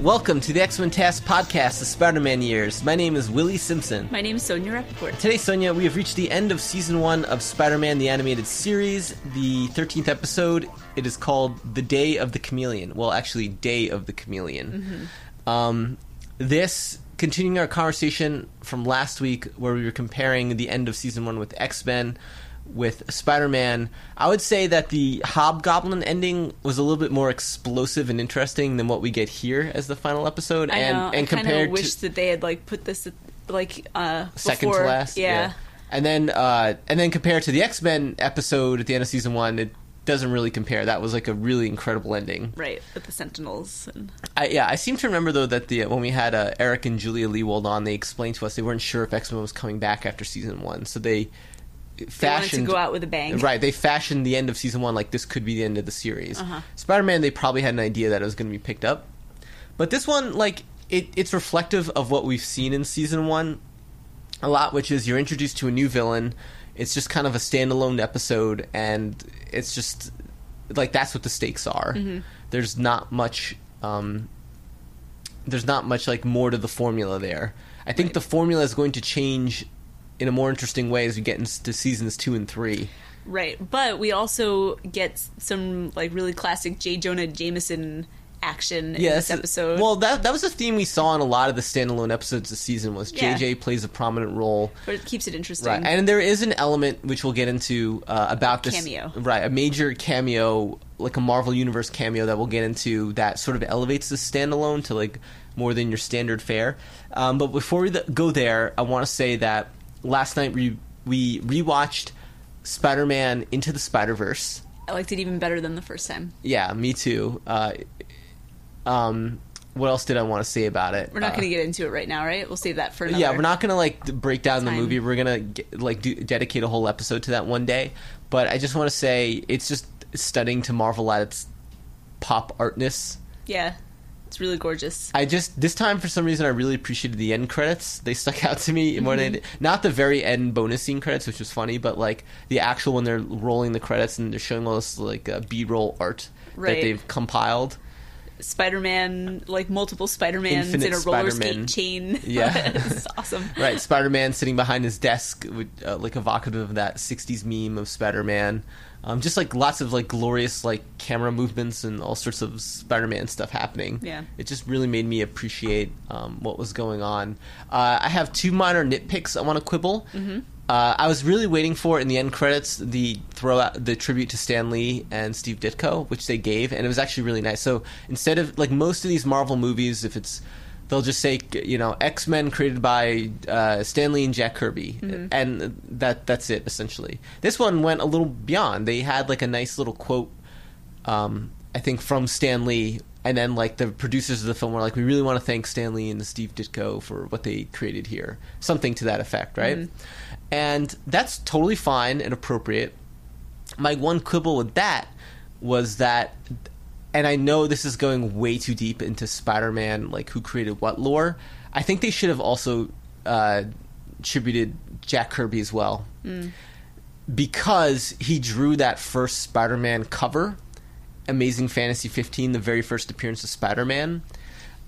Welcome to the X Men TAS Podcast, the Spider Man years. My name is Willie Simpson. My name is Sonia Rappaport. Today, Sonia, we have reached the end of season one of Spider Man the Animated Series, the 13th episode. It is called The Day of the Chameleon. Well, actually, Day of the Chameleon. Um, this, continuing our conversation from last week, where we were comparing the end of season one with X Men with Spider Man, I would say that the Hobgoblin ending was a little bit more explosive and interesting than what we get here as the final episode. I and know. and I kind compared of wish that they had like put this like uh second before. to last. Yeah. And then uh, and then compared to the X Men episode at the end of season one, it doesn't really compare. That was like a really incredible ending. Right, with the Sentinels and I, yeah, I seem to remember though that the when we had uh, Eric and Julia Lewald on, they explained to us they weren't sure if X Men was coming back after season one, so they they to go out with a bang. Right, they fashioned the end of season one like this could be the end of the series. Uh-huh. Spider Man, they probably had an idea that it was going to be picked up, but this one, like, it, it's reflective of what we've seen in season one a lot, which is you're introduced to a new villain. It's just kind of a standalone episode, and it's just like that's what the stakes are. Mm-hmm. There's not much. Um, there's not much like more to the formula there. I think Right. the formula is going to change in a more interesting way as we get into seasons two and three. Right, but we also get some like really classic J. Jonah Jameson action in this episode. Well, that that was a theme we saw in a lot of the standalone episodes this season. Was Yeah. JJ plays a prominent role, but it keeps it interesting. right? And there is an element which we'll get into uh, about this Cameo. right? A major cameo, like a Marvel Universe cameo that we'll get into that sort of elevates the standalone to like more than your standard fare. Um, but before we th- go there, I want to say that last night we we rewatched Spider-Man Into the Spider-Verse. I liked it even better than the first time. Yeah, me too. Uh, um, what else did I want to say about it? We're not Uh, going to get into it right now, right? We'll save that for another. yeah, we're not gonna like break down the movie. We're gonna like do, dedicate a whole episode to that one day. But I just want to say it's just stunning to marvel at its pop artness. Yeah, it's really gorgeous. I just this time for some reason I really appreciated the end credits. They stuck out to me more Mm-hmm. than not the very end bonus scene credits, which was funny, but like the actual when they're rolling the credits and they're showing all this like uh, B roll art Right. that they've compiled. Spider-Man, like multiple Spider-Mans in a roller Spider-Man. skate chain. Yeah. it's awesome. Right, Spider Man sitting behind his desk, with, uh, like evocative of that '60s meme of Spider Man. Um, just like lots of like glorious like camera movements and all sorts of Spider Man stuff happening. Yeah. it just really made me appreciate um, what was going on. Uh, I have two minor nitpicks I want to quibble. Mm-hmm. Uh, I was really waiting for in the end credits the throw out the tribute to Stan Lee and Steve Ditko, which they gave, and it was actually really nice. So instead of like most of these Marvel movies, if it's they'll just say you know X Men created by uh, Stan Lee and Jack Kirby, and that that's it essentially. This one went a little beyond. They had like a nice little quote, um, I think from Stan Lee, and then like the producers of the film were like, we really want to thank Stan Lee and Steve Ditko for what they created here, something to that effect, right? And that's totally fine and appropriate. My one quibble with that was that and I know this is going way too deep into Spider-Man, like who created what lore. I think they should have also uh, attributed Jack Kirby as well, because he drew that first Spider-Man cover, Amazing Fantasy 15, the very first appearance of Spider-Man.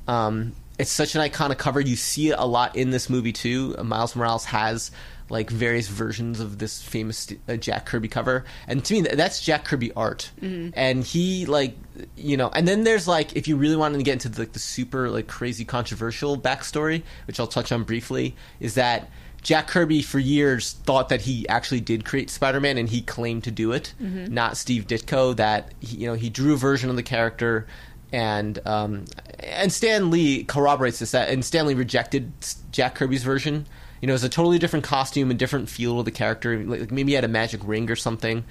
Um, it's such an iconic cover. You see it a lot in this movie too. Miles Morales has like various versions of this famous uh, Jack Kirby cover, and to me, that's Jack Kirby art. And he like you know, and then there's like if you really wanted to get into like the super like crazy controversial backstory, which I'll touch on briefly, is that. Jack Kirby for years thought that he actually did create Spider-Man and he claimed to do it, not Steve Ditko. That he, you know he drew a version of the character and um, and Stan Lee corroborates this. That and Stan Lee rejected Jack Kirby's version. You know, it's a totally different costume and different feel of the character. Like maybe he had a magic ring or something.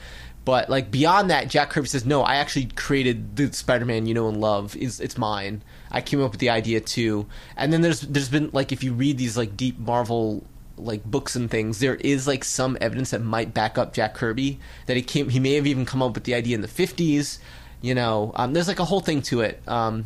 But like beyond that, Jack Kirby says, "No, I actually created the Spider-Man you know and love. Is it's mine. I came up with the idea too." And then there's there's been like if you read these like deep Marvel like books and things, there is like some evidence that might back up Jack Kirby that he came he may have even come up with the idea in the 50s. You know, um, there's like a whole thing to it. Um,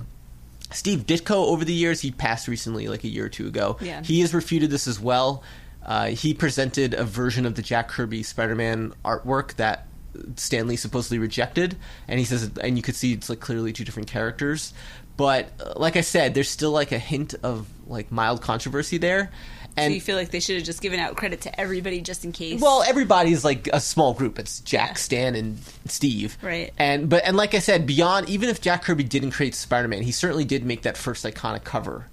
Steve Ditko over the years, he passed recently, like a year or two ago. Yeah. He has refuted this as well. Uh, he presented a version of the Jack Kirby Spider-Man artwork that Stan Lee supposedly rejected, and he says, and you could see it's like clearly two different characters. But uh, like I said, there's still like a hint of like mild controversy there. And so you feel like they should have just given out credit to everybody just in case. well, everybody's like a small group. It's Jack, Yeah. Stan, and Steve. Right. And but and like I said, beyond even if Jack Kirby didn't create Spider-Man, he certainly did make that first iconic cover.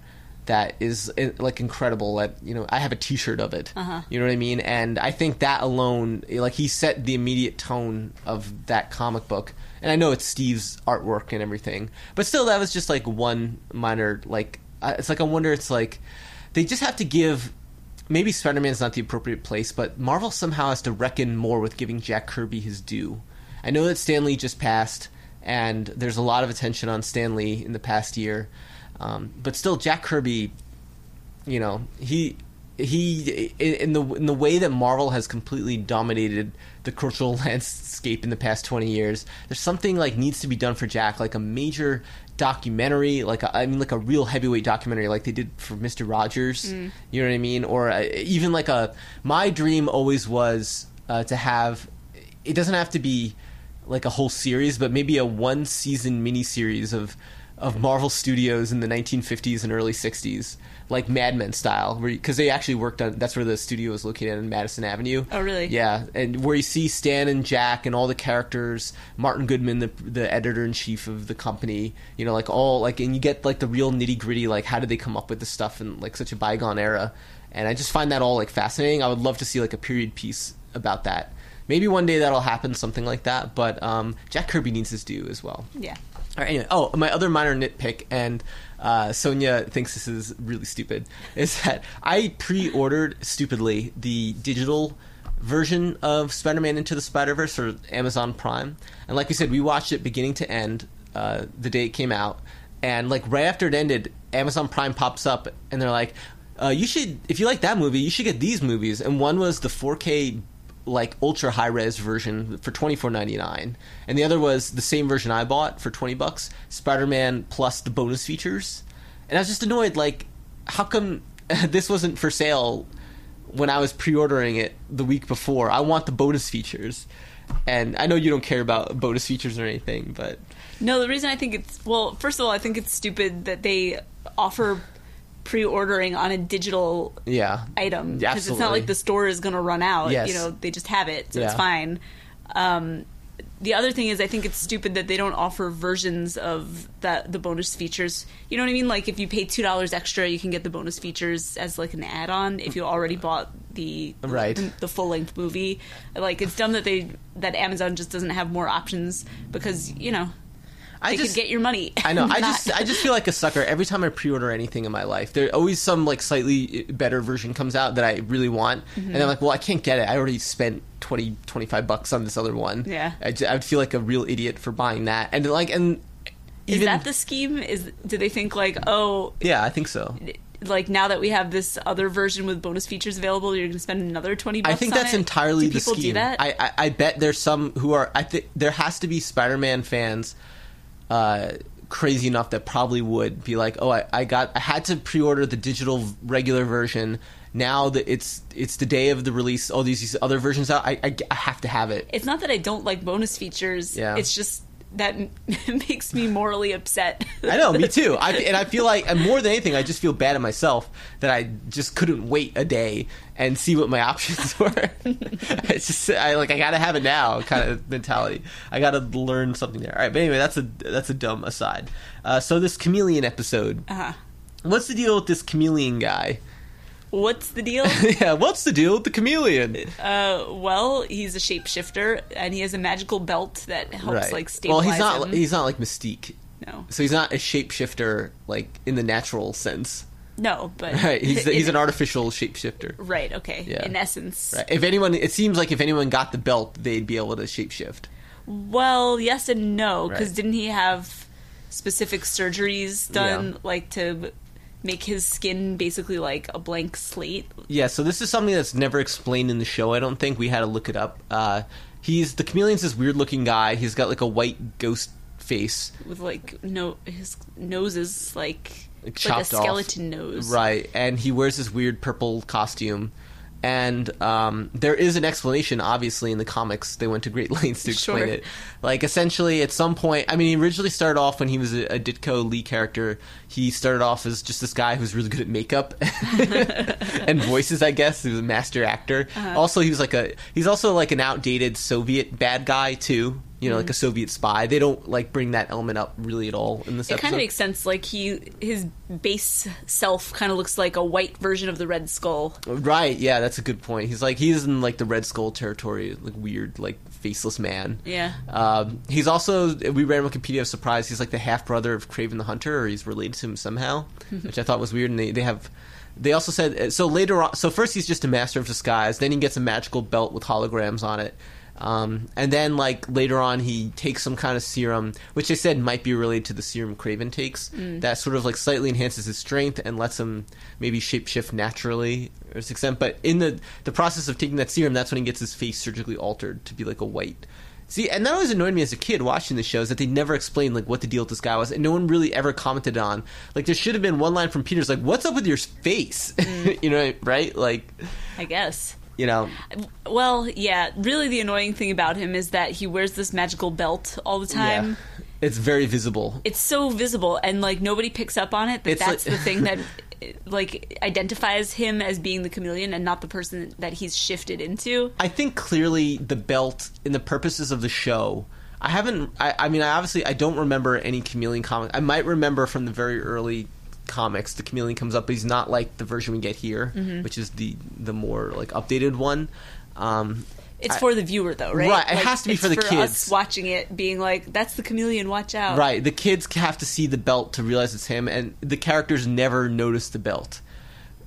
That is eh, like incredible. That you know, I have a T-shirt of it. Uh-huh. You know what I mean? And I think that alone, eh, like he set the immediate tone of that comic book. And I know it's Steve's artwork and everything, but still, that was just like one minor. Like it's like I wonder. It's like they just have to give maybe Spider-Man's not the appropriate place, but Marvel somehow has to reckon more with giving Jack Kirby his due. I know that Stan Lee just passed, and there's a lot of attention on Stan Lee in the past year, um, but still, Jack Kirby, you know, he he in the in the way that Marvel has completely dominated the cultural landscape in the past 20 years there's something like needs to be done for Jack like a major documentary like a, I mean like a real heavyweight documentary like they did for Mr. Rogers. You know what I mean? Or uh, even like a my dream always was uh, to have it doesn't have to be like a whole series but maybe a one season miniseries of of Marvel Studios in the 1950s and early 60s, like Mad Men style, because they actually worked on. That's where the studio is located in Madison Avenue. Oh, really? Yeah, and where you see Stan and Jack and all the characters, Martin Goodman, the the editor in chief of the company. You know, like all like, and you get like the real nitty gritty. Like, how did they come up with this stuff in like such a bygone era? And I just find that all like fascinating. I would love to see like a period piece about that. Maybe one day that'll happen, something like that. But um, Jack Kirby needs his due as well. yeah. All right, anyway. Oh, my other minor nitpick, and uh, Sonia thinks this is really stupid, is that I pre-ordered stupidly the digital version of Spider-Man Into the Spider-Verse for Amazon Prime, and like we said, we watched it beginning to end uh, the day it came out, and like right after it ended, Amazon Prime pops up, and they're like, uh, "You should, if you like that movie, you should get these movies." And one was the 4K like ultra high res version for twenty four ninety nine, and the other was the same version I bought for twenty bucks, Spider Man plus the bonus features. And I was just annoyed, like, how come this wasn't for sale when I was pre ordering it the week before? I want the bonus features. And I know you don't care about bonus features or anything, but No, the reason I think it's well, first of all, I think it's stupid that they offer pre-ordering on a digital yeah, item because it's not like the store is going to run out. Yes. You know, they just have it, so it's fine. Um, the other thing is, I think it's stupid that they don't offer versions of that the bonus features. You know what I mean? Like if you pay two dollars extra, you can get the bonus features as like an add-on if you already bought the Right. the, the full-length movie. Like it's dumb that they that Amazon just doesn't have more options because you know I they just could get your money. I know. I just I just feel like a sucker every time I pre-order anything in my life. There always some like slightly uh, better version comes out that I really want, mm-hmm. and I'm like, well, I can't get it. I already spent 20, 25 bucks on this other one. Yeah. I would feel like a real idiot for buying that, and like, and is even that the scheme? Is do they think like oh yeah, I think so. like now that we have this other version with bonus features available, you're going to spend another twenty. bucks I think that's it? entirely do the people scheme. do that? I, I I bet there's some who are. I think there has to be Spider-Man fans. Uh, crazy enough that probably would be like, oh, I, I got, I had to pre-order the digital regular version. Now that it's it's the day of the release, all these, these other versions out, I, I, I have to have it. it's not that I don't like bonus features. Yeah. It's just that makes me morally upset. I know, me too. I, and I feel like, and more than anything, I just feel bad at myself that I just couldn't wait a day and see what my options were. it's just, I like, I gotta have it now, kind of mentality. I gotta learn something there. All right, but anyway, that's a that's a dumb aside. Uh, so this chameleon episode, uh-huh. what's the deal with this chameleon guy? What's the deal? yeah, what's the deal with the chameleon? uh, well, he's a shapeshifter and he has a magical belt that helps like stabilize. well, he's not. him. He's not like Mystique. no, So he's not a shapeshifter like in the natural sense. no, but Right? He's he's an artificial shapeshifter. right. Okay, Yeah. in essence. Right. If anyone, it seems like if anyone got the belt, they'd be able to shapeshift. Well, yes and no, because Right. didn't he have specific surgeries done, Yeah. like to make his skin basically like a blank slate? Yeah. So this is something that's never explained in the show. I don't think we had to look it up. Uh, he's the chameleon's this weird looking guy. He's got like a white ghost face. with like no his nose is like, Like like a chopped off. skeleton nose Right, and he wears this weird purple costume, And um, there is an explanation, obviously, in the comics. They went to great lengths to explain Sure. it. Like, essentially, at some point, I mean, he originally started off when he was a, a Ditko Lee character. He started off as just this guy who was really good at makeup and voices, I guess. He was a master actor. Uh-huh. Also, he was like a, he's also like an outdated Soviet bad guy, too. You know, like a Soviet spy. They don't like bring that element up really at all in this It kind of makes sense. Like he, his base self kind of looks like a white version of the Red Skull. Right, yeah, that's a good point. He's like he's in like the Red Skull territory, like weird, like faceless man. Yeah. Um, he's also we read Wikipedia of surprise. He's like the half brother of Kraven the Hunter, or he's related to him somehow, which I thought was weird. And they they have. They also said so later on. So first he's just a master of disguise. Then he gets a magical belt with holograms on it. Um, and then, like later on, he takes some kind of serum, which they said might be related to the serum Kraven takes. That sort of like slightly enhances his strength and lets him maybe shapeshift naturally or to extent. But in the the process of taking that serum, that's when he gets his face surgically altered to be like a white. See, and that always annoyed me as a kid watching the shows that they never explained like what the deal with this guy was, and no one really ever commented on. Like there should have been one line from Peter's like, "What's up with your face?" you know, right? Like, I guess. You know, Well, yeah. Really, the annoying thing about him is that he wears this magical belt all the time. yeah, it's very visible. It's so visible, and like nobody picks up on it. That It's that's like- the thing that like identifies him as being the chameleon and not the person that he's shifted into. I think clearly the belt, in the purposes of the show, I haven't. I, I mean, I obviously I don't remember any chameleon comic. I might remember from the very early comics the chameleon comes up, but he's not like the version we get here, which is the the more like updated one. Um, It's I- for the viewer, though, right? Right, it has to be for the Us kids. watching it, being like, "That's the chameleon. Watch out!" Right, the kids have to see the belt to realize it's him, and the characters never notice the belt,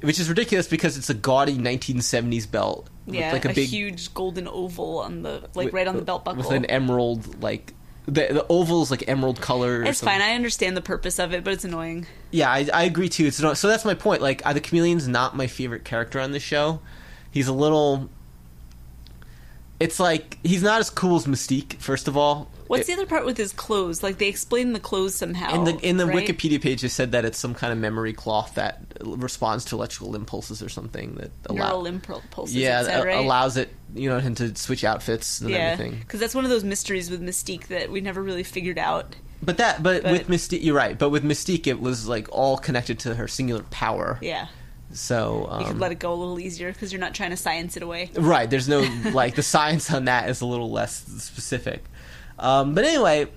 which is ridiculous because it's a gaudy 1970s belt. Yeah, like a, a, big huge golden oval on the like with- right on the belt buckle. with an emerald like the the oval's like emerald color. or it's something. fine. I understand the purpose of it, but it's annoying. Yeah, I, I agree too. It's not, so that's my point. Like, uh, the chameleon's not my favorite character on the show. He's a little. It's like he's not as cool as Mystique. First of all, What's It- the other part with his clothes? Like they explain the clothes somehow. in the in the right? Wikipedia page? They said that it's some kind of memory cloth that responds to electrical impulses or something that allow- neural impulses. yeah a- right? allows it you know him to switch outfits and yeah, everything. because that's one of those mysteries with Mystique that we never really figured out. But that but, But- with Mystique, you're right. But with Mystique, it was like all connected to her singular power. Yeah, So um, you could let it go a little easier because you're not trying to science it away. Right. There's no like the science on that is a little less specific. Um, but anyway,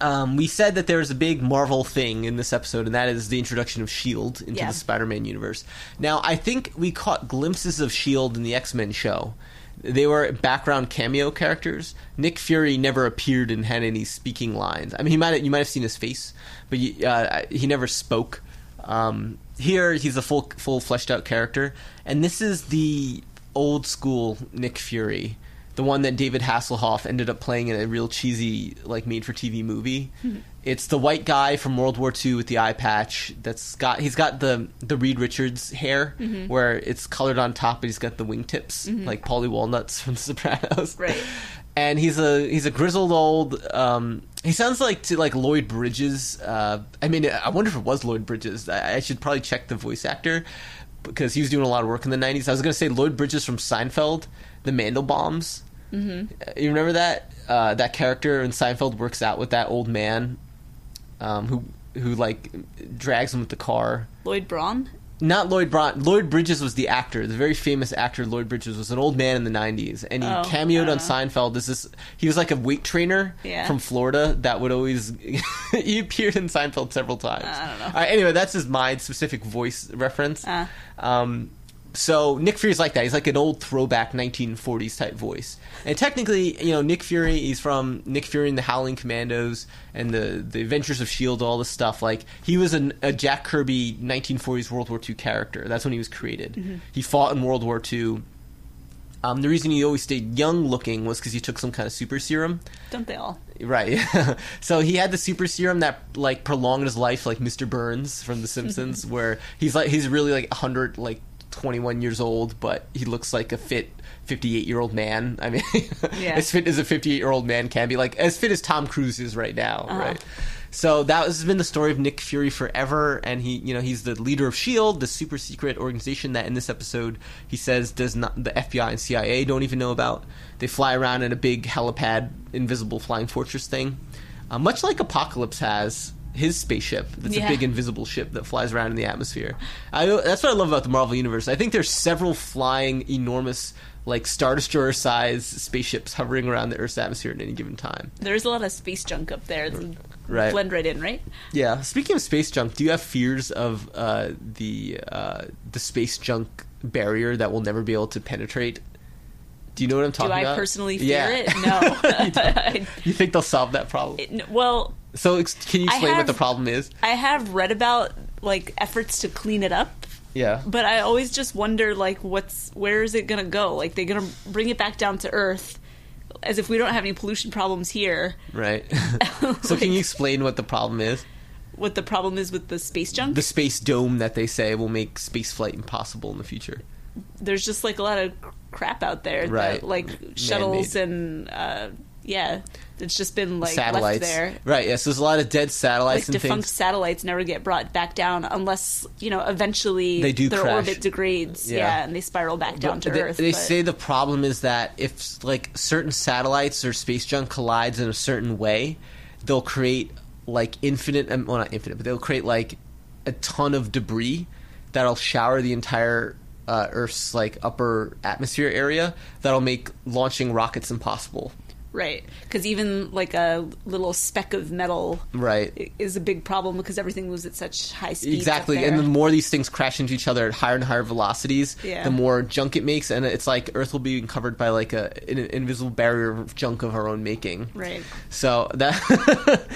um, we said that there's a big Marvel thing in this episode, and that is the introduction of Shield into Yeah. the Spider-Man universe. Now, I think we caught glimpses of Shield in the X-Men show. They were background cameo characters. Nick Fury never appeared and had any speaking lines. I mean, he might you might have seen his face, but you, uh, he never spoke. Um, here, he's a full full fleshed out character, and this is the old school Nick Fury, the one that David Hasselhoff ended up playing in a real cheesy like made for TV movie. It's the white guy from World War II with the eye patch. That's got he's got the the Reed Richards hair where it's colored on top, but he's got the wingtips like Paulie Walnuts from The Sopranos. Right. And he's a he's a grizzled old. Um, he sounds like to like Lloyd Bridges. Uh, I mean, I wonder if it was Lloyd Bridges. I, I should probably check the voice actor because he was doing a lot of work in the '90s. I was going to say Lloyd Bridges from Seinfeld, the Mandelbaums. Mm-hmm. You remember that uh, that character in Seinfeld works out with that old man um, who who like drags him with the car. Lloyd Braun. Not Lloyd Braun. Lloyd Bridges was the actor. The very famous actor Lloyd Bridges was an old man in the '90s, and he Oh, cameoed I on. Seinfeld. This, he was like a weight trainer Yeah. from Florida that would always. he appeared in Seinfeld several times. I don't know. Right, anyway, that's just my specific voice reference. Uh. Um, so Nick Fury's like that. He's like an old throwback 1940s type voice. And technically, you know, Nick Fury, he's from Nick Fury and the Howling Commandos and the the Adventures of Shield, all this stuff. Like he was an, a Jack Kirby 1940s World War II character. That's when he was created. He fought in World War II. Um, the reason he always stayed young looking was because he took some kind of super serum. Don't they all? Right. so he had the super serum that like prolonged his life, like Mr. Burns from The Simpsons, where he's like he's really like hundred, like twenty one years old, but he looks like a fit fifty eight year old man. I mean, Yeah. as fit as a fifty eight year old man can be, like as fit as Tom Cruise is right now, Uh-huh. right? So that has been the story of Nick Fury forever, and he, you know, he's the leader of Shield, the super secret organization that in this episode he says does not the FBI and CIA don't even know about. They fly around in a big helipad, invisible flying fortress thing, uh, much like Apocalypse has his spaceship. That's Yeah. a big invisible ship that flies around in the atmosphere. I, that's what I love about the Marvel universe. I think there's several flying, enormous, like star destroyer size spaceships hovering around the Earth's atmosphere at any given time. There's a lot of space junk up there. Right. Blend right in, right? Yeah. Speaking of space junk, do you have fears of uh, the uh, the space junk barrier that we'll never be able to penetrate? Do you know what I'm talking about? Do I about? personally fear Yeah. it? No. I- You think they'll solve that problem? it- well, so, ex- can you explain what the problem is? I have read about like efforts to clean it up, Yeah. but I always just wonder like what's where is it going to go? Like they're going to bring it back down to earth as if we don't have any pollution problems here. Right. so, can you explain what the problem is? What the problem is with the space junk? The space dome that they say will make space flight impossible in the future. There's just like a lot of crap out there, Right. That, like shuttles and uh, yeah, it's just been like satellites. left there. Right. Yes. there's a lot of dead Like satellites and defunct things. satellites never get brought back down unless you know eventually They do their crash. orbit degrades. Yeah. Yeah. and they spiral back down to they, Earth. They but- say the problem is that if like certain satellites or space junk collides in a certain way, they'll create like infinite, um, well not infinite, but they'll create like a ton of debris that'll shower the entire uh, Earth's like upper atmosphere area. That'll make launching rockets impossible. Right, because even like a little speck of metal Right. is a big problem because everything moves at such high speeds. Exactly, and the more these things crash into each other at higher and higher velocities, Yeah. the more junk it makes, and it's like Earth will be covered by like a an invisible barrier of junk of our own making. right, So that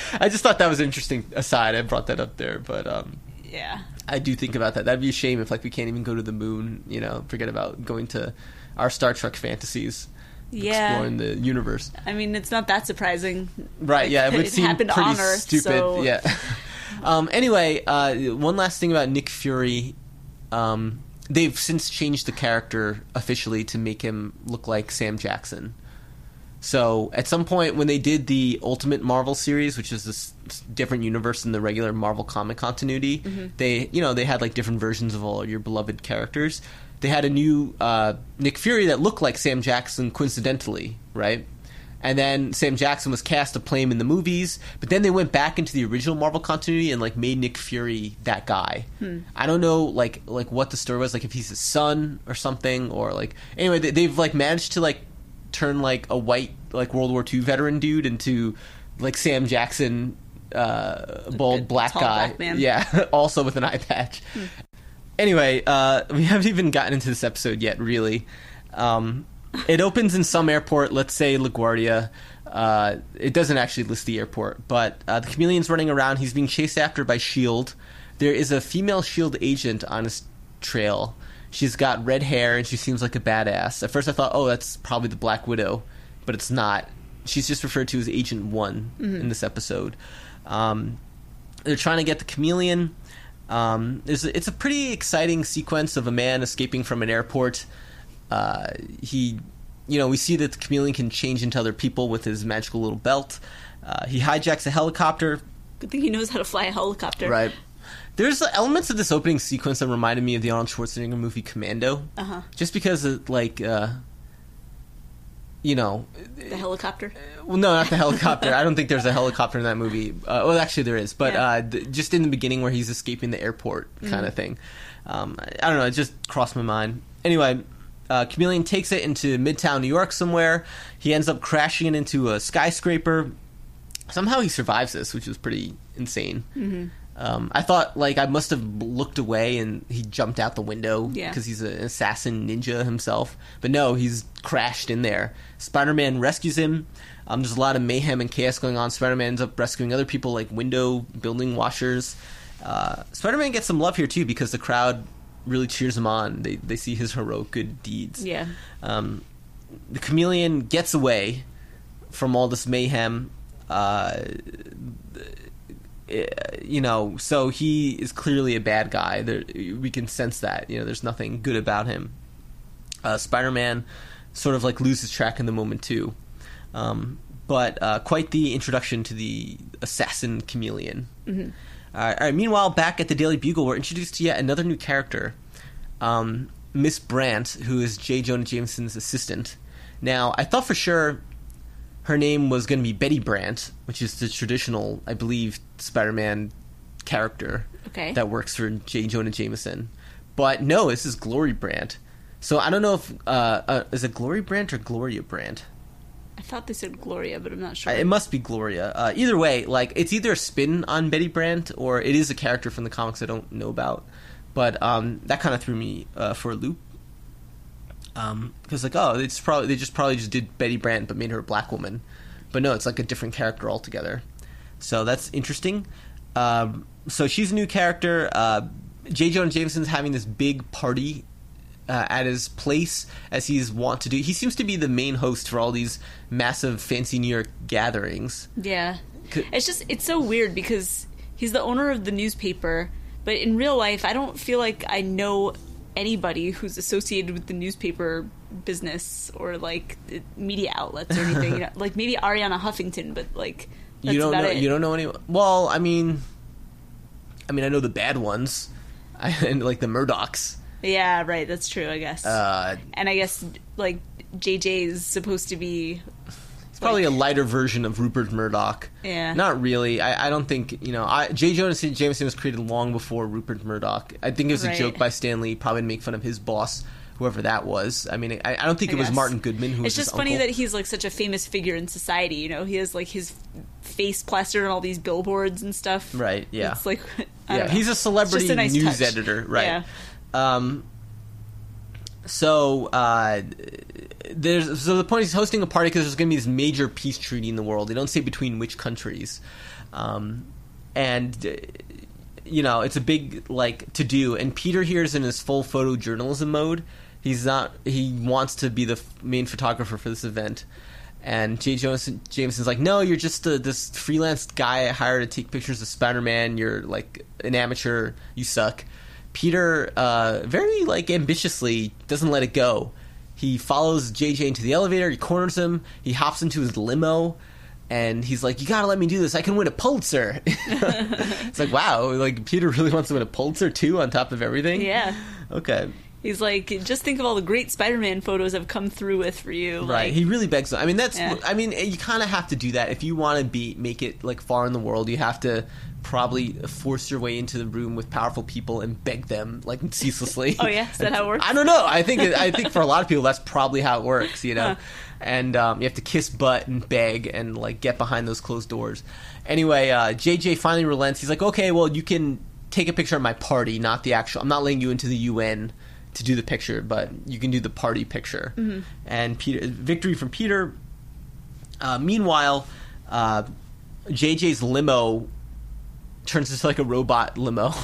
I just thought that was an interesting aside. I brought that up there, but um, yeah, I do think about that. That'd be a shame if like we can't even go to the moon. You know, forget about going to our Star Trek fantasies, yeah. exploring the universe. I mean, it's not that surprising, Right? Like, yeah, it would it seem pretty Earth, stupid. so- Yeah. um, anyway, uh, one last thing about Nick Fury. Um, they've since changed the character officially to make him look like Sam Jackson. So at some point when they did the Ultimate Marvel series, which is this different universe than the regular Marvel comic continuity, they you know they had like different versions of all your beloved characters. They had a new uh, Nick Fury that looked like Sam Jackson coincidentally, right? And then Sam Jackson was cast to play him in the movies, but then they went back into the original Marvel continuity and like made Nick Fury that guy. I don't know like like what the story was, like if he's his son or something, or like anyway they, they've like managed to like turn like a white like World War II veteran dude into like Sam Jackson, uh, bald black guy. black man. Yeah, also with an eye patch. Anyway, uh, we haven't even gotten into this episode yet, really. Um, it opens in some airport, let's say LaGuardia. Uh, it doesn't actually list the airport, but uh, the chameleon's running around. He's being chased after by S.H.I.E.L.D. There is a female S.H.I.E.L.D. agent on his trail. She's got red hair and she seems like a badass. At first, I thought, oh, that's probably the Black Widow, but it's not. She's just referred to as Agent One in this episode. Um, they're trying to get the chameleon. Um, a, it's a pretty exciting sequence of a man escaping from an airport. Uh, he, you know, we see that the chameleon can change into other people with his magical little belt. Uh, he hijacks a helicopter. good thing he knows how to fly a helicopter. Right. There's elements of this opening sequence that reminded me of the Arnold Schwarzenegger movie Commando. Uh-huh. Just because, it, like, uh, you know, The helicopter. well, no, not the helicopter. I don't think there's a helicopter in that movie. Uh, well, actually, there is, but Yeah. uh, th- just in the beginning where he's escaping the airport, kind of thing. Um, I I don't know. It just crossed my mind. Anyway, uh, Chameleon takes it into Midtown New York somewhere. He ends up crashing it into a skyscraper. Somehow he survives this, which is pretty insane. Mm-hmm. Um, I thought like I must have looked away and he jumped out the window Yeah. because he's an assassin ninja himself. But no, he's crashed in there. Spider-Man rescues him. Um, there's a lot of mayhem and chaos going on. Spider-Man ends up rescuing other people like window building washers. Uh, Spider-Man gets some love here too because the crowd really cheers him on. They they see his heroic good deeds. Yeah. Um, the chameleon gets away from all this mayhem. Uh, you know, so he is clearly a bad guy. There, we can sense that. You know, there's nothing good about him. Uh, Spider-Man sort of like loses track in the moment too. Um, but uh, quite the introduction to the assassin chameleon. Mm-hmm. Uh, all right. Meanwhile, back at the Daily Bugle, we're introduced to yet another new character, um, Miss Brandt, who is J. Jonah Jameson's assistant. Now, I thought for sure her name was going to be Betty Brant, which is the traditional, I believe, Spider-Man character Okay. that works for J. Jonah Jameson. But no, this is Glory Brandt. So I don't know if uh, uh, is it Glory Brandt or Gloria Brandt. I thought they said Gloria, but I'm not sure. Uh, It must be Gloria. Uh, either way, like it's either a spin on Betty Brant or it is a character from the comics I don't know about. But um, that kind of threw me uh, for a loop. Because like, oh, it's probably they just probably just did Betty Brant but made her a black woman. But no, it's like a different character altogether. So that's interesting. Um, so she's a new character. Uh, J. Jonah Jameson's having this big party uh, at his place as he's wont to do. He seems to be the main host for all these massive fancy New York gatherings. Yeah. It's just it's so weird because he's the owner of the newspaper, but in real life I don't feel like I know anybody who's associated with the newspaper business or like media outlets or anything. you know, like maybe Arianna Huffington, but like you don't know. it. You don't know any. Well, I mean, I mean, I know the bad ones, and like the Murdochs. Yeah, right, that's true, I guess. Uh, and I guess like JJ is supposed to be it's probably a lighter version of Rupert Murdoch. Yeah. Not really. I, I don't think you know. I, J. Jonah Jameson was created long before Rupert Murdoch. I think it was a joke by Stan Lee, probably to make fun of his boss, whoever that was. I mean, I, I don't think I it was. Martin Goodman who was It's just funny uncle. that he's like such a famous figure in society. You know, he has like his face plastered on all these billboards and stuff. Right, yeah. It's like, yeah, know. he's a celebrity a nice news touch. editor, right? Yeah. Um, so uh, there's so the point is hosting a party because there's going to be this major peace treaty in the world. They don't say between which countries, um, and uh, you know it's a big like to do. And Peter here is in his full photojournalism mode. He's not. He wants to be the main photographer for this event. And J. Jonas Jameson's like, no, you're just a, this freelance guy I hired to take pictures of Spider-Man. You're like an amateur. You suck. Peter, uh, very like ambitiously, doesn't let it go. He follows JJ into the elevator. He corners him. He hops into his limo, and he's like, "You gotta let me do this. I can win a Pulitzer." it's like, wow, like Peter really wants to win a Pulitzer too, on top of everything. Yeah. Okay. He's like, just think of all the great Spider-Man photos I've come through with for you. Right. Like, He really begs. I mean, that's. Yeah. I mean, you kind of have to do that if you want to be make it like far in the world. You have to probably force your way into the room with powerful people and beg them like ceaselessly. Oh, yeah? Is that how it works? I don't know. I think I think for a lot of people that's probably how it works. You know, Huh. and um, you have to kiss butt and beg and like get behind those closed doors. Anyway, uh, JJ finally relents. He's like, okay, well, you can take a picture of my party, not the actual. I'm not letting you into the UN to do the picture, but you can do the party picture. Mm-hmm. And Peter, victory from Peter. Uh, meanwhile, uh, JJ's limo turns into like a robot limo.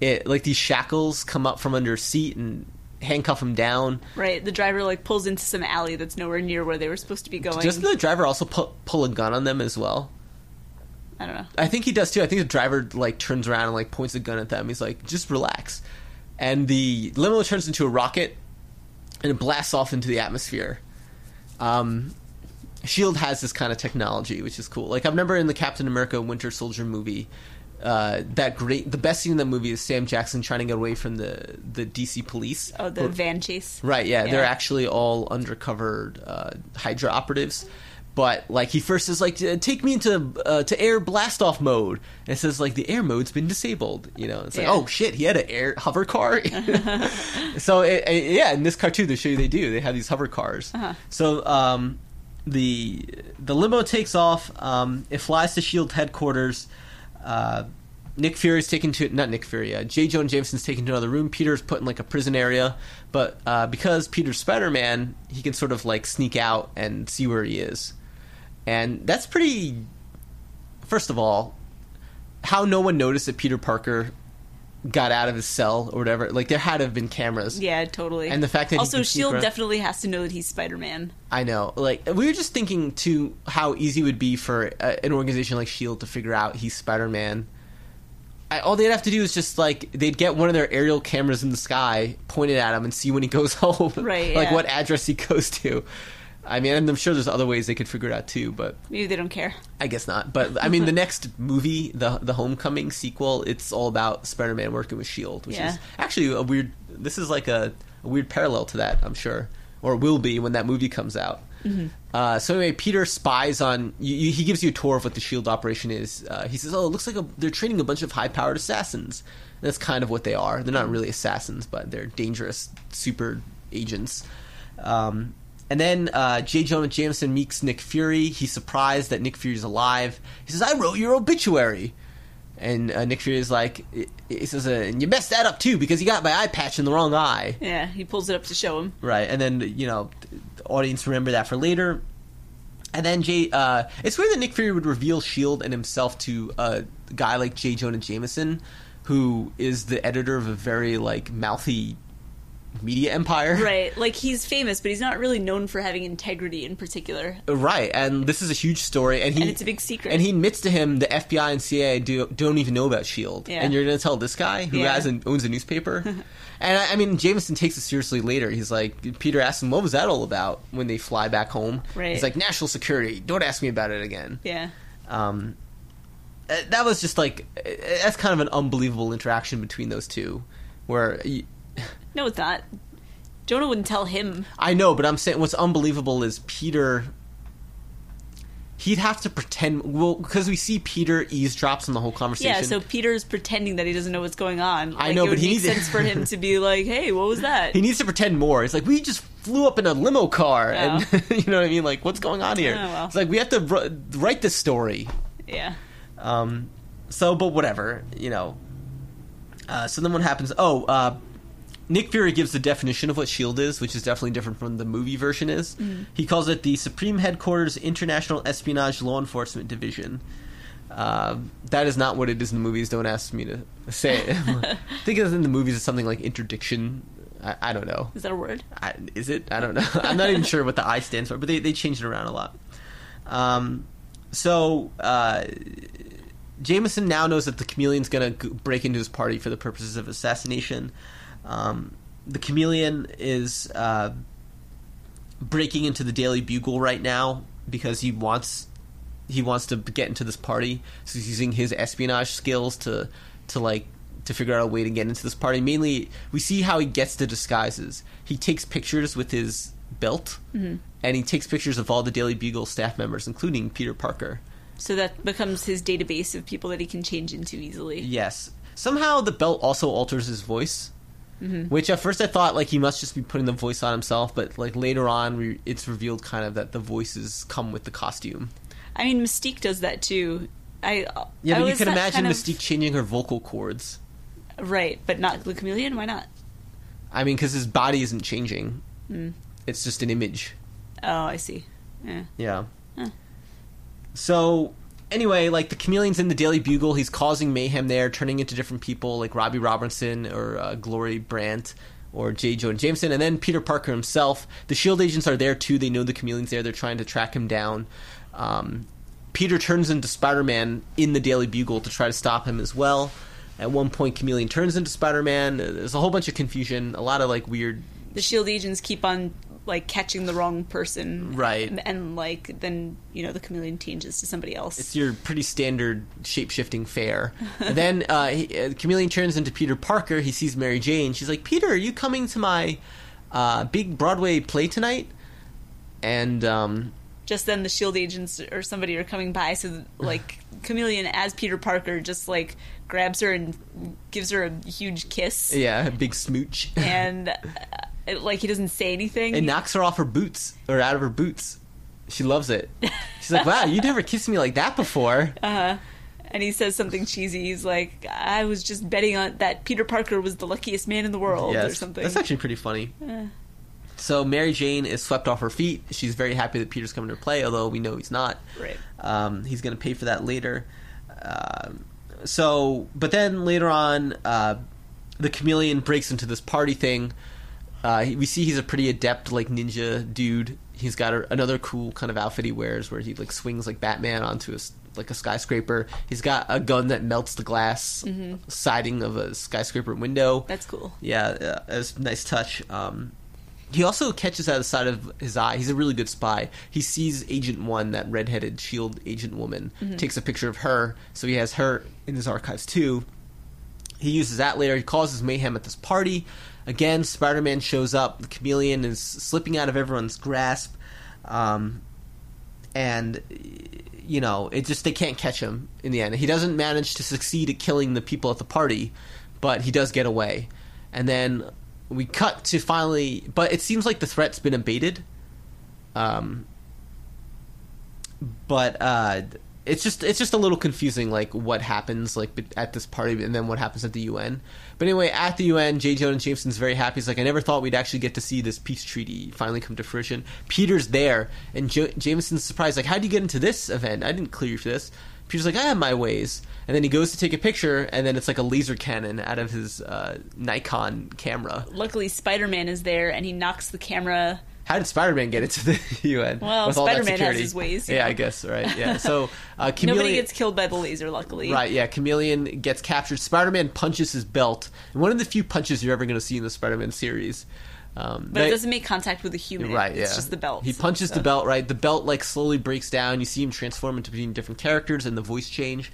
It like these shackles come up from under seat and handcuff him down. right. The driver like pulls into some alley that's nowhere near where they were supposed to be going. Doesn't the driver also pu- pull a gun on them as well? I don't know. I think he does too. I think the driver like turns around and like points a gun at them. He's like, "Just relax," and the limo turns into a rocket and it blasts off into the atmosphere. Um, Shield has this kind of technology, which is cool. Like I remember in the Captain America Winter Soldier movie, uh, that great the best scene in that movie is Sam Jackson trying to get away from the the DC police. Oh, the van chase. Right, yeah, they're actually all undercover uh, Hydra operatives. But like he first is like, take me into uh, to air blast off mode, and it says like the air mode's been disabled. You know, it's like Yeah. oh shit, he had an air hover car. so it, it- yeah, in this cartoon they show you they do. They have these hover cars. Uh-huh. So um, the the limo takes off. Um, it flies to Shield headquarters. Uh, Nick Fury's taken to not Nick Fury. Uh, J. Jonah Jameson's taken to another room. Peter's put in like a prison area, but uh, because Peter's Spider Man, he can sort of like sneak out and see where he is, and that's pretty. First of all, how no one noticed that Peter Parker got out of his cell or whatever. Like there had to have been cameras. Yeah, totally. And the fact that he also Shield definitely has to know that he's Spider-Man. I know. Like we were just thinking too how easy it would be for uh, an organization like Shield to figure out he's Spider Man. All they'd have to do is just like they'd get one of their aerial cameras in the sky pointed at him and see when he goes home, Right, like yeah. what address he goes to. I mean, I'm sure there's other ways they could figure it out too, but Maybe they don't care. I guess not. But I mean, the next movie, the the Homecoming sequel, it's all about Spider-Man working with Shield, which Yeah. is actually a weird. This is like a, a weird parallel to that, I'm sure, or will be when that movie comes out. Uh, so anyway, Peter spies on. You, you, he gives you a tour of what the Shield operation is. Uh, he says, "Oh, it looks like a, they're training a bunch of high-powered assassins." That's kind of what they are. They're not really assassins, but they're dangerous super agents. Um, and then uh, J. Jonah Jameson meets Nick Fury. He's surprised that Nick Fury's alive. He says, "I wrote your obituary." And uh, Nick Fury is like, he says, uh, "And you messed that up too because you got my eye patch in the wrong eye." Yeah, he pulls it up to show him. Right, and then you know, the audience remember that for later. And then Jay, uh, it's weird that Nick Fury would reveal Shield and himself to a guy like J. Jonah Jameson, who is the editor of a very like mouthy media empire. Right, like he's famous, but he's not really known for having integrity in particular. Right, and this is a huge story, and he And it's a big secret. And he admits to him the FBI and CIA do, don't even know about Shield, Yeah. and you're going to tell this guy who Yeah. has an, owns a newspaper. and I, I mean, Jameson takes it seriously later. He's like, Peter asks him, "What was that all about?" When they fly back home, Right. He's like, "National security. Don't ask me about it again." Yeah. Um, uh, that was just like uh, that's kind of an unbelievable interaction between those two, where. y No, it's not. Jonah wouldn't tell him. I know, but I'm saying what's unbelievable is Peter. He'd have to pretend well because we see Peter eavesdrops on the whole conversation. Yeah, so Peter's pretending that he doesn't know what's going on. I Like, know, it but would he make needs- sense for him to be like, "Hey, what was that?" he needs to pretend more. It's like we just flew up in a limo car, and you know what I mean. Like, what's going on here? Oh, well. It's like we have to r- write this story. yeah. Um, so, but whatever, you know. Uh, so then what happens? Oh, uh, Nick Fury gives the definition of what SHIELD is, which is definitely different from the movie version is. He calls it the Supreme Headquarters International Espionage Law Enforcement Division. Uh, that is not what it is in the movies. Don't ask me to say it. I think in the movies it's something like interdiction. I, I don't know. Is that a word? I, is it? I don't know. I'm not even sure what the I stands for, but they, they changed it around a lot. Um, so uh, Jameson now knows that the chameleon's going to break into his party for the purposes of assassination. Um, the chameleon is uh, breaking into the Daily Bugle right now because he wants he wants to get into this party. So he's using his espionage skills to to like to figure out a way to get into this party. Mainly, we see how he gets the disguises. He takes pictures with his belt, and he takes pictures of all the Daily Bugle staff members, including Peter Parker. So that becomes his database of people that he can change into easily. Yes. Somehow the belt also alters his voice. Mm-hmm. Which at first I thought like he must just be putting the voice on himself, but like later on re- it's revealed kind of that the voices come with the costume. I mean, Mystique does that too. I uh, Yeah, I but you can imagine kind of- Mystique changing her vocal cords. right? But not the chameleon. Why not? I mean, because his body isn't changing; hmm. it's just an image. Oh, I see. Yeah. Yeah. Huh. So anyway, like the chameleon's in the Daily Bugle, he's causing mayhem there, turning into different people like Robbie Robinson or uh, Glory Brandt or J. Jonah Jameson, and then Peter Parker himself. The Shield agents are there too. They know the chameleon's there. They're trying to track him down. Um, Peter turns into Spider-Man in the Daily Bugle to try to stop him as well. At one point, Chameleon turns into Spider-Man. Uh, There's a whole bunch of confusion, a lot of like weird The Shield agents keep on like catching the wrong person, Right. And, and, like then you know the chameleon changes to somebody else. It's your pretty standard shape shifting fare. then uh, he, uh, Chameleon turns into Peter Parker. He sees Mary Jane. She's like, Peter, are you coming to my uh, big Broadway play tonight? And um, just then the shield agents or somebody are coming by so like chameleon as peter parker just like grabs her and gives her a huge kiss yeah, a big smooch. and uh, it, like he doesn't say anything and knocks her off her boots or out of her boots. She loves it. She's like, wow, you never kissed me like that before. Uh huh. And he says something cheesy he's like i was just betting on that peter parker was the luckiest man in the world or something That's actually pretty funny. So Mary Jane is swept off her feet. She's very happy that Peter's coming to play, although we know he's not. Right. Um, he's going to pay for that later. Um so, but then later on, uh, the chameleon breaks into this party thing. Uh, we see he's a pretty adept, like ninja dude. He's got a, another cool kind of outfit he wears, where he like swings like Batman onto a like a skyscraper. He's got a gun that melts the glass siding of a skyscraper window. that's cool Yeah, uh, it was a nice touch. Um, He also catches out of the side of his eye. He's a really good spy. He sees Agent One, that redheaded Shield agent woman, takes a picture of her, so he has her in his archives too. He uses that later. He causes mayhem at this party. Again, Spider Man shows up. The chameleon is slipping out of everyone's grasp. Um, and, you know, it just, they can't catch him in the end. He doesn't manage to succeed at killing the people at the party, but he does get away. And then we cut to finally, but it seems like the threat's been abated. Um, but uh, it's just it's just a little confusing, like what happens like at this party and then what happens at the UN. But anyway, at the UN, J. Jonah Jameson's very happy. He's like, I never thought we'd actually get to see this peace treaty finally come to fruition. Peter's there, and jo- Jameson's surprised, like, how would you get into this event? I didn't clear you for this. Peter's like, I have my ways. And then he goes to take a picture, and then it's like a laser cannon out of his uh, Nikon camera. Luckily, Spider Man is there, and he knocks the camera. How did Spider-Man get into the UN? Well, that Spider-Man has his ways, Yeah, know. I guess right. Yeah. So uh, Chameleon, Nobody gets killed by the laser, luckily. right. Yeah, Chameleon gets captured. Spider-Man punches his belt, and one of the few punches you're ever going to see in the Spider-Man series. Um, But that- it doesn't make contact with a human. Right, yeah. It's just the belt. He punches the belt, right? The belt like slowly breaks down. You see him transform into between different characters and the voice change.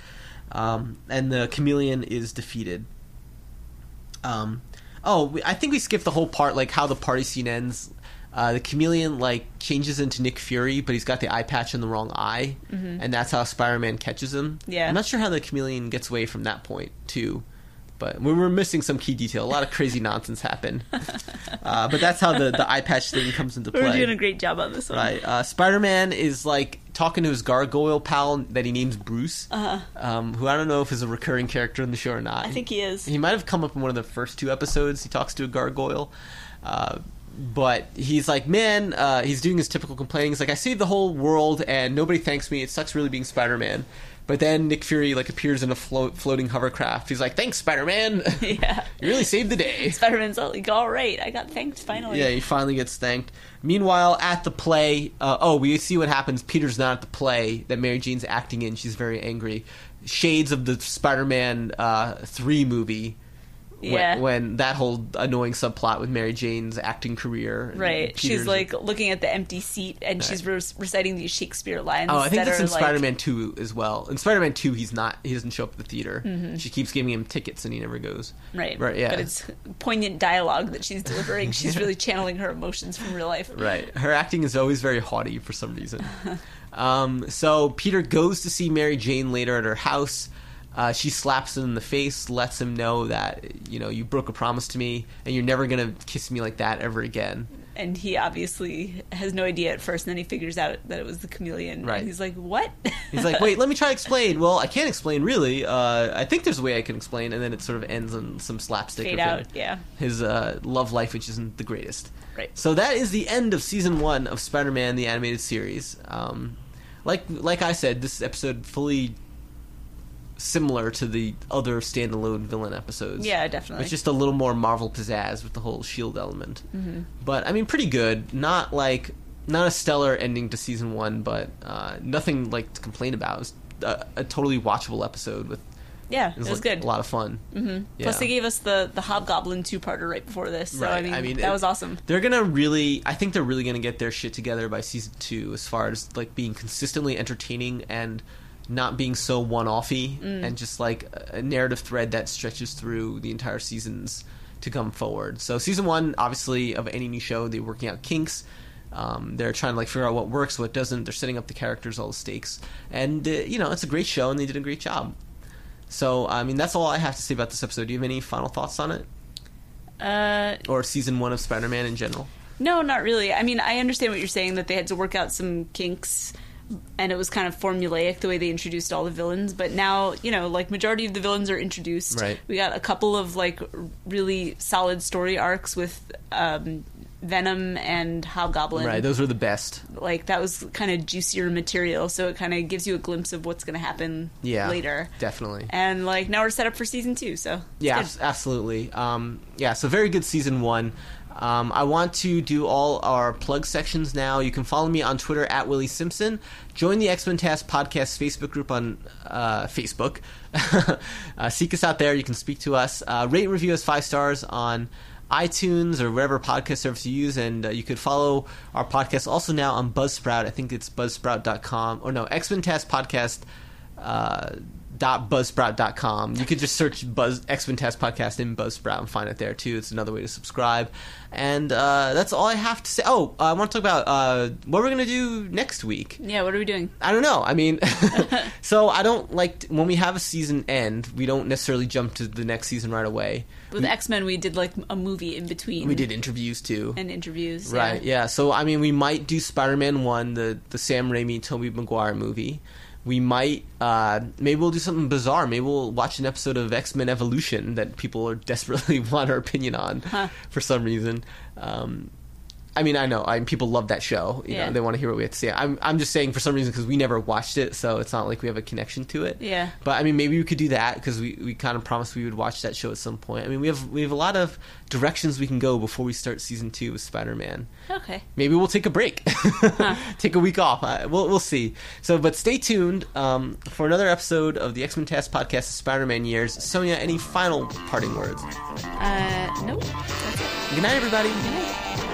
Um, and the chameleon is defeated. Um, oh, we, I think we skipped the whole part, like how the party scene ends. Uh, the chameleon like changes into Nick Fury, but he's got the eye patch in the wrong eye, and that's how Spider-Man catches him. Yeah. I'm not sure how the chameleon gets away from that point too, but we were missing some key detail. A lot of crazy nonsense happened, uh, but that's how the the eye patch thing comes into play. We're doing a great job on this one. Right. Uh, Spider Man is like talking to his gargoyle pal that he names Bruce, Uh-huh. um, who I don't know if is a recurring character in the show or not. I think he is. He might have come up in one of the first two episodes. He talks to a gargoyle. Uh, but he's like, man, uh, he's doing his typical complaining. He's like, I saved the whole world and nobody thanks me. It sucks really being Spider Man. But then Nick Fury like appears in a float, floating hovercraft. He's like, "Thanks, Spider Man. yeah. you really saved the day." Spider Man's like, all right, I got thanked finally. Yeah, he finally gets thanked. Meanwhile, at the play, uh, oh, we see what happens. Peter's not at the play that Mary Jane's acting in. She's very angry. Shades of the Spider-Man uh, three movie. When- Yeah. When, that whole annoying subplot with Mary Jane's acting career. Right. She's Peter's- like looking at the empty seat and she's re- reciting these Shakespeare lines. Oh, I think that that's in like, Spider-Man two as well. In Spider-Man two, he's not. He doesn't show up at the theater. Mm-hmm. She keeps giving him tickets, and he never goes. Right. Right. Yeah. But it's poignant dialogue that she's delivering. She's really channeling her emotions from real life. Right. Her acting is always very haughty for some reason. um, so Peter goes to see Mary Jane later at her house. Uh, she slaps him in the face, lets him know that you know you broke a promise to me, and you're never gonna kiss me like that ever again. And he obviously has no idea at first, and then he figures out that it was the chameleon. Right. And he's like, what? He's like, "Wait, let me try to explain." Well, I can't explain really. Uh, I think there's a way I can explain, and then it sort of ends on some slapstick. Fade of him. out. Yeah. his uh, love life, which isn't the greatest. Right. So that is the end of season one of Spider-Man: The Animated Series. Um, like like I said, this episode fully similar to the other standalone villain episodes. Yeah, definitely. It's just a little more Marvel pizzazz with the whole Shield element. Mm-hmm. But I mean, pretty good. Not like not a stellar ending to season one, but uh, nothing like to complain about. It was a, a totally watchable episode with. yeah, It it was, was, like, good. A lot of fun. Mm-hmm. Yeah. Plus, they gave us the the Hobgoblin two parter right before this. So I mean, I mean, that it- was awesome. They're gonna really, I think they're really gonna get their shit together by season two, as far as like being consistently entertaining and not being so one-offy, Mm. and just like a narrative thread that stretches through the entire seasons to come forward. So season one, obviously, of any new show, they're working out kinks. Um, they're trying to like figure out what works, what doesn't. They're setting up the characters, all the stakes, and uh, you know it's a great show, and they did a great job. So I mean, that's all I have to say about this episode. Do you have any final thoughts on it, Uh, or season one of Spider-Man in general? no, not really. I mean, I understand what you're saying that they had to work out some kinks, and it was kind of formulaic the way they introduced all the villains. But now, you know, like majority of the villains are introduced. Right. We got a couple of like really solid story arcs with um, Venom and Hobgoblin. Right, those were the best. like that was kind of juicier material, so it kind of gives you a glimpse of what's going to happen Yeah, later. definitely. And like now we're set up for season two, so Yeah, good. absolutely. Um, yeah, so very good season one. Um, I want to do all our plug sections now. You can follow me on Twitter at Willie Simpson. Join the X Men TAS Podcast Facebook group on uh, Facebook. uh, seek us out there. You can speak to us. Uh, rate and review us five stars on iTunes or whatever podcast service you use, and uh, you could follow our podcast also now on Buzzsprout. I think it's buzzsprout.com or no X Men TAS Podcast. Uh, dot buzzsprout.com you could just search buzz x-men TAS podcast in buzzsprout and find it there too it's another way to subscribe and uh, that's all i have to say oh i want to talk about uh, what we're going to do next week Yeah, what are we doing? I don't know. I mean, so I don't like when we have a season end. We don't necessarily jump to the next season right away. With X Men, we did like a movie in between. We did interviews too, and interviews. right? Yeah. Yeah. So I mean, we might do Spider-Man one, the the Sam Raimi, Tobey Maguire movie. We might uh, maybe we'll do something bizarre. Maybe we'll watch an episode of X Men Evolution that people are desperately want our opinion on Huh. for some reason. Um, I mean, I know. I mean, people love that show. You Yeah. know, they want to hear what we have to say. I'm, I'm just saying for some reason because we never watched it, so it's not like we have a connection to it. Yeah. But I mean, maybe we could do that because we, we kind of promised we would watch that show at some point. I mean, we have we have a lot of directions we can go before we start season two with Spider Man. Okay. Maybe we'll take a break, take a week off. Uh, we'll we'll see. So, but stay tuned um, for another episode of the X Men TAS Podcast, Spider Man Years. Sonia, any final parting words? Uh, nope. Good night, everybody. Good night.